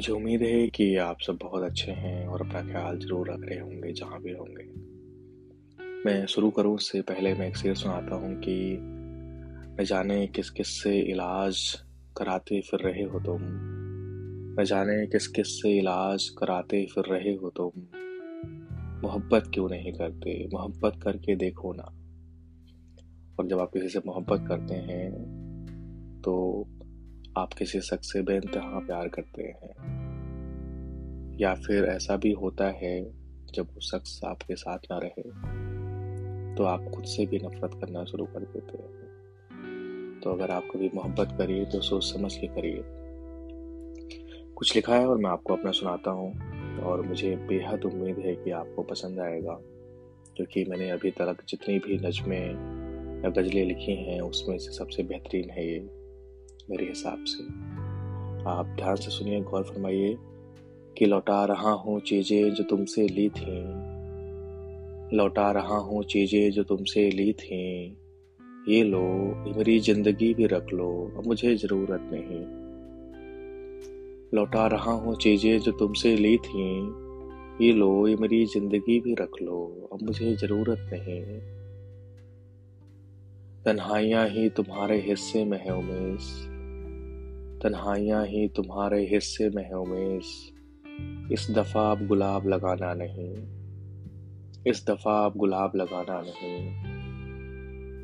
मुझे उम्मीद है कि आप सब बहुत अच्छे हैं और अपना ख्याल ज़रूर रख रहे होंगे, जहाँ भी होंगे। मैं शुरू करूँ, उससे पहले मैं एक शेर सुनाता हूँ कि, न जाने किस किस से इलाज कराते फिर रहे हो तुम। न जाने किस किस से इलाज कराते फिर रहे हो तुम। मोहब्बत क्यों नहीं करते? मोहब्बत करके देखो ना। और जब आप किसी से मोहब्बत करते हैं तो आप किसी शख्स से बेनतहा प्यार करते हैं, या फिर ऐसा भी होता है जब वो शख्स आपके साथ ना रहे तो आप खुद से भी नफरत करना शुरू कर देते हैं। तो अगर आप कभी मोहब्बत करिए तो सोच समझ के करिए। कुछ लिखा है और मैं आपको अपना सुनाता हूँ, और मुझे बेहद उम्मीद है कि आपको पसंद आएगा, क्योंकि मैंने अभी तक जितनी भी नज़में या गज़लें लिखी हैं, उसमें से सबसे बेहतरीन है ये। मेरे हिसाब से। आप ध्यान से सुनिए, गौर फरमाइए कि लौटा रहा हूँ चीज़ें जो तुमसे ली थी। लौटा रहा हूँ चीज़ें जो तुमसे ली थी। ये लो, मेरी ज़िंदगी भी रख लो, अब मुझे ज़रूरत नहीं। लौटा रहा हूँ चीज़ें जो तुमसे ली थी। ये लो, ये मेरी ज़िंदगी भी रख लो, अब मुझे ज़रूरत नहीं। तन्हाइयाँ ही तुम्हारे हिस्से में है उमेश। तन्हाइयाँ ही तुम्हारे हिस्से में है उमेश। इस दफ़ा अब गुलाब लगाना नहीं। इस दफ़ा अब गुलाब लगाना नहीं।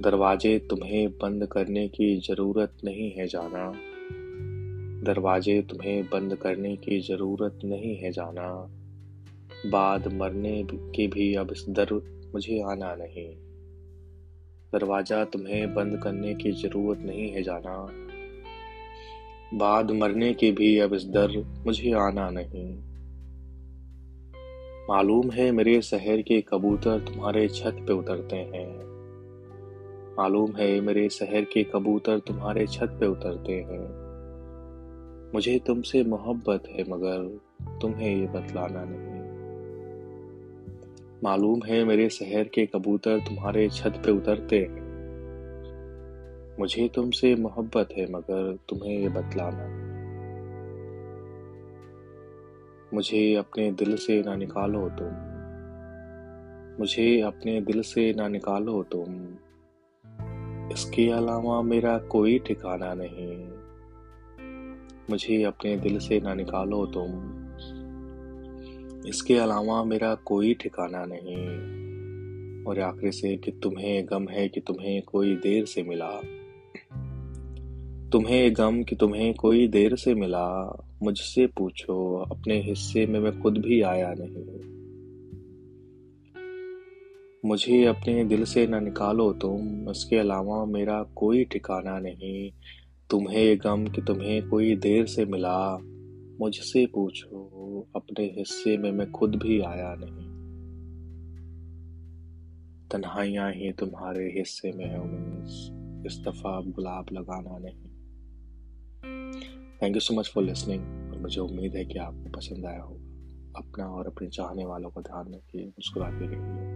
दरवाजे तुम्हें बंद करने की ज़रूरत नहीं है जाना। दरवाजे तुम्हें बंद करने की ज़रूरत नहीं है जाना। बाद मरने के भी अब इस दर मुझे आना नहीं। दरवाज़ा तुम्हें बंद करने की ज़रूरत नहीं है जाना। बाद मरने के भी अब इस दर मुझे आना नहीं। मालूम है मेरे शहर के कबूतर तुम्हारे छत पे उतरते हैं। मालूम है मेरे शहर के कबूतर तुम्हारे छत पे उतरते हैं। मुझे तुमसे मोहब्बत है, मगर तुम्हें ये बतलाना नहीं। मालूम है मेरे शहर के कबूतर तुम्हारे छत पे उतरते हैं। मुझे तुमसे मोहब्बत है, मगर तुम्हें ये बतलाना। मुझे अपने दिल से ना निकालो तुम। मुझे अपने दिल से ना निकालो तुम। इसके अलावा मेरा कोई ठिकाना नहीं। मुझे अपने दिल से ना निकालो तुम। इसके अलावा मेरा कोई ठिकाना नहीं। और आखिर से कि तुम्हें गम है कि तुम्हें कोई देर से मिला। तुम्हें गम कि तुम्हें कोई देर से मिला। मुझसे पूछो, अपने हिस्से में मैं खुद भी आया नहीं मुझे अपने दिल से न निकालो तुम, उसके अलावा मेरा कोई ठिकाना नहीं। तुम्हें गम कि तुम्हें कोई देर से मिला। मुझसे पूछो, अपने हिस्से में मैं खुद भी आया नहीं। तन्हाइयाँ ही तुम्हारे हिस्से में है उमेश इस दफ़ा गुलाब लगाना नहीं। Thank you so much for listening और मुझे उम्मीद है कि आपको पसंद आया होगा। अपना और अपने चाहने वालों का ध्यान रखिए, मुस्कुराते रहिए।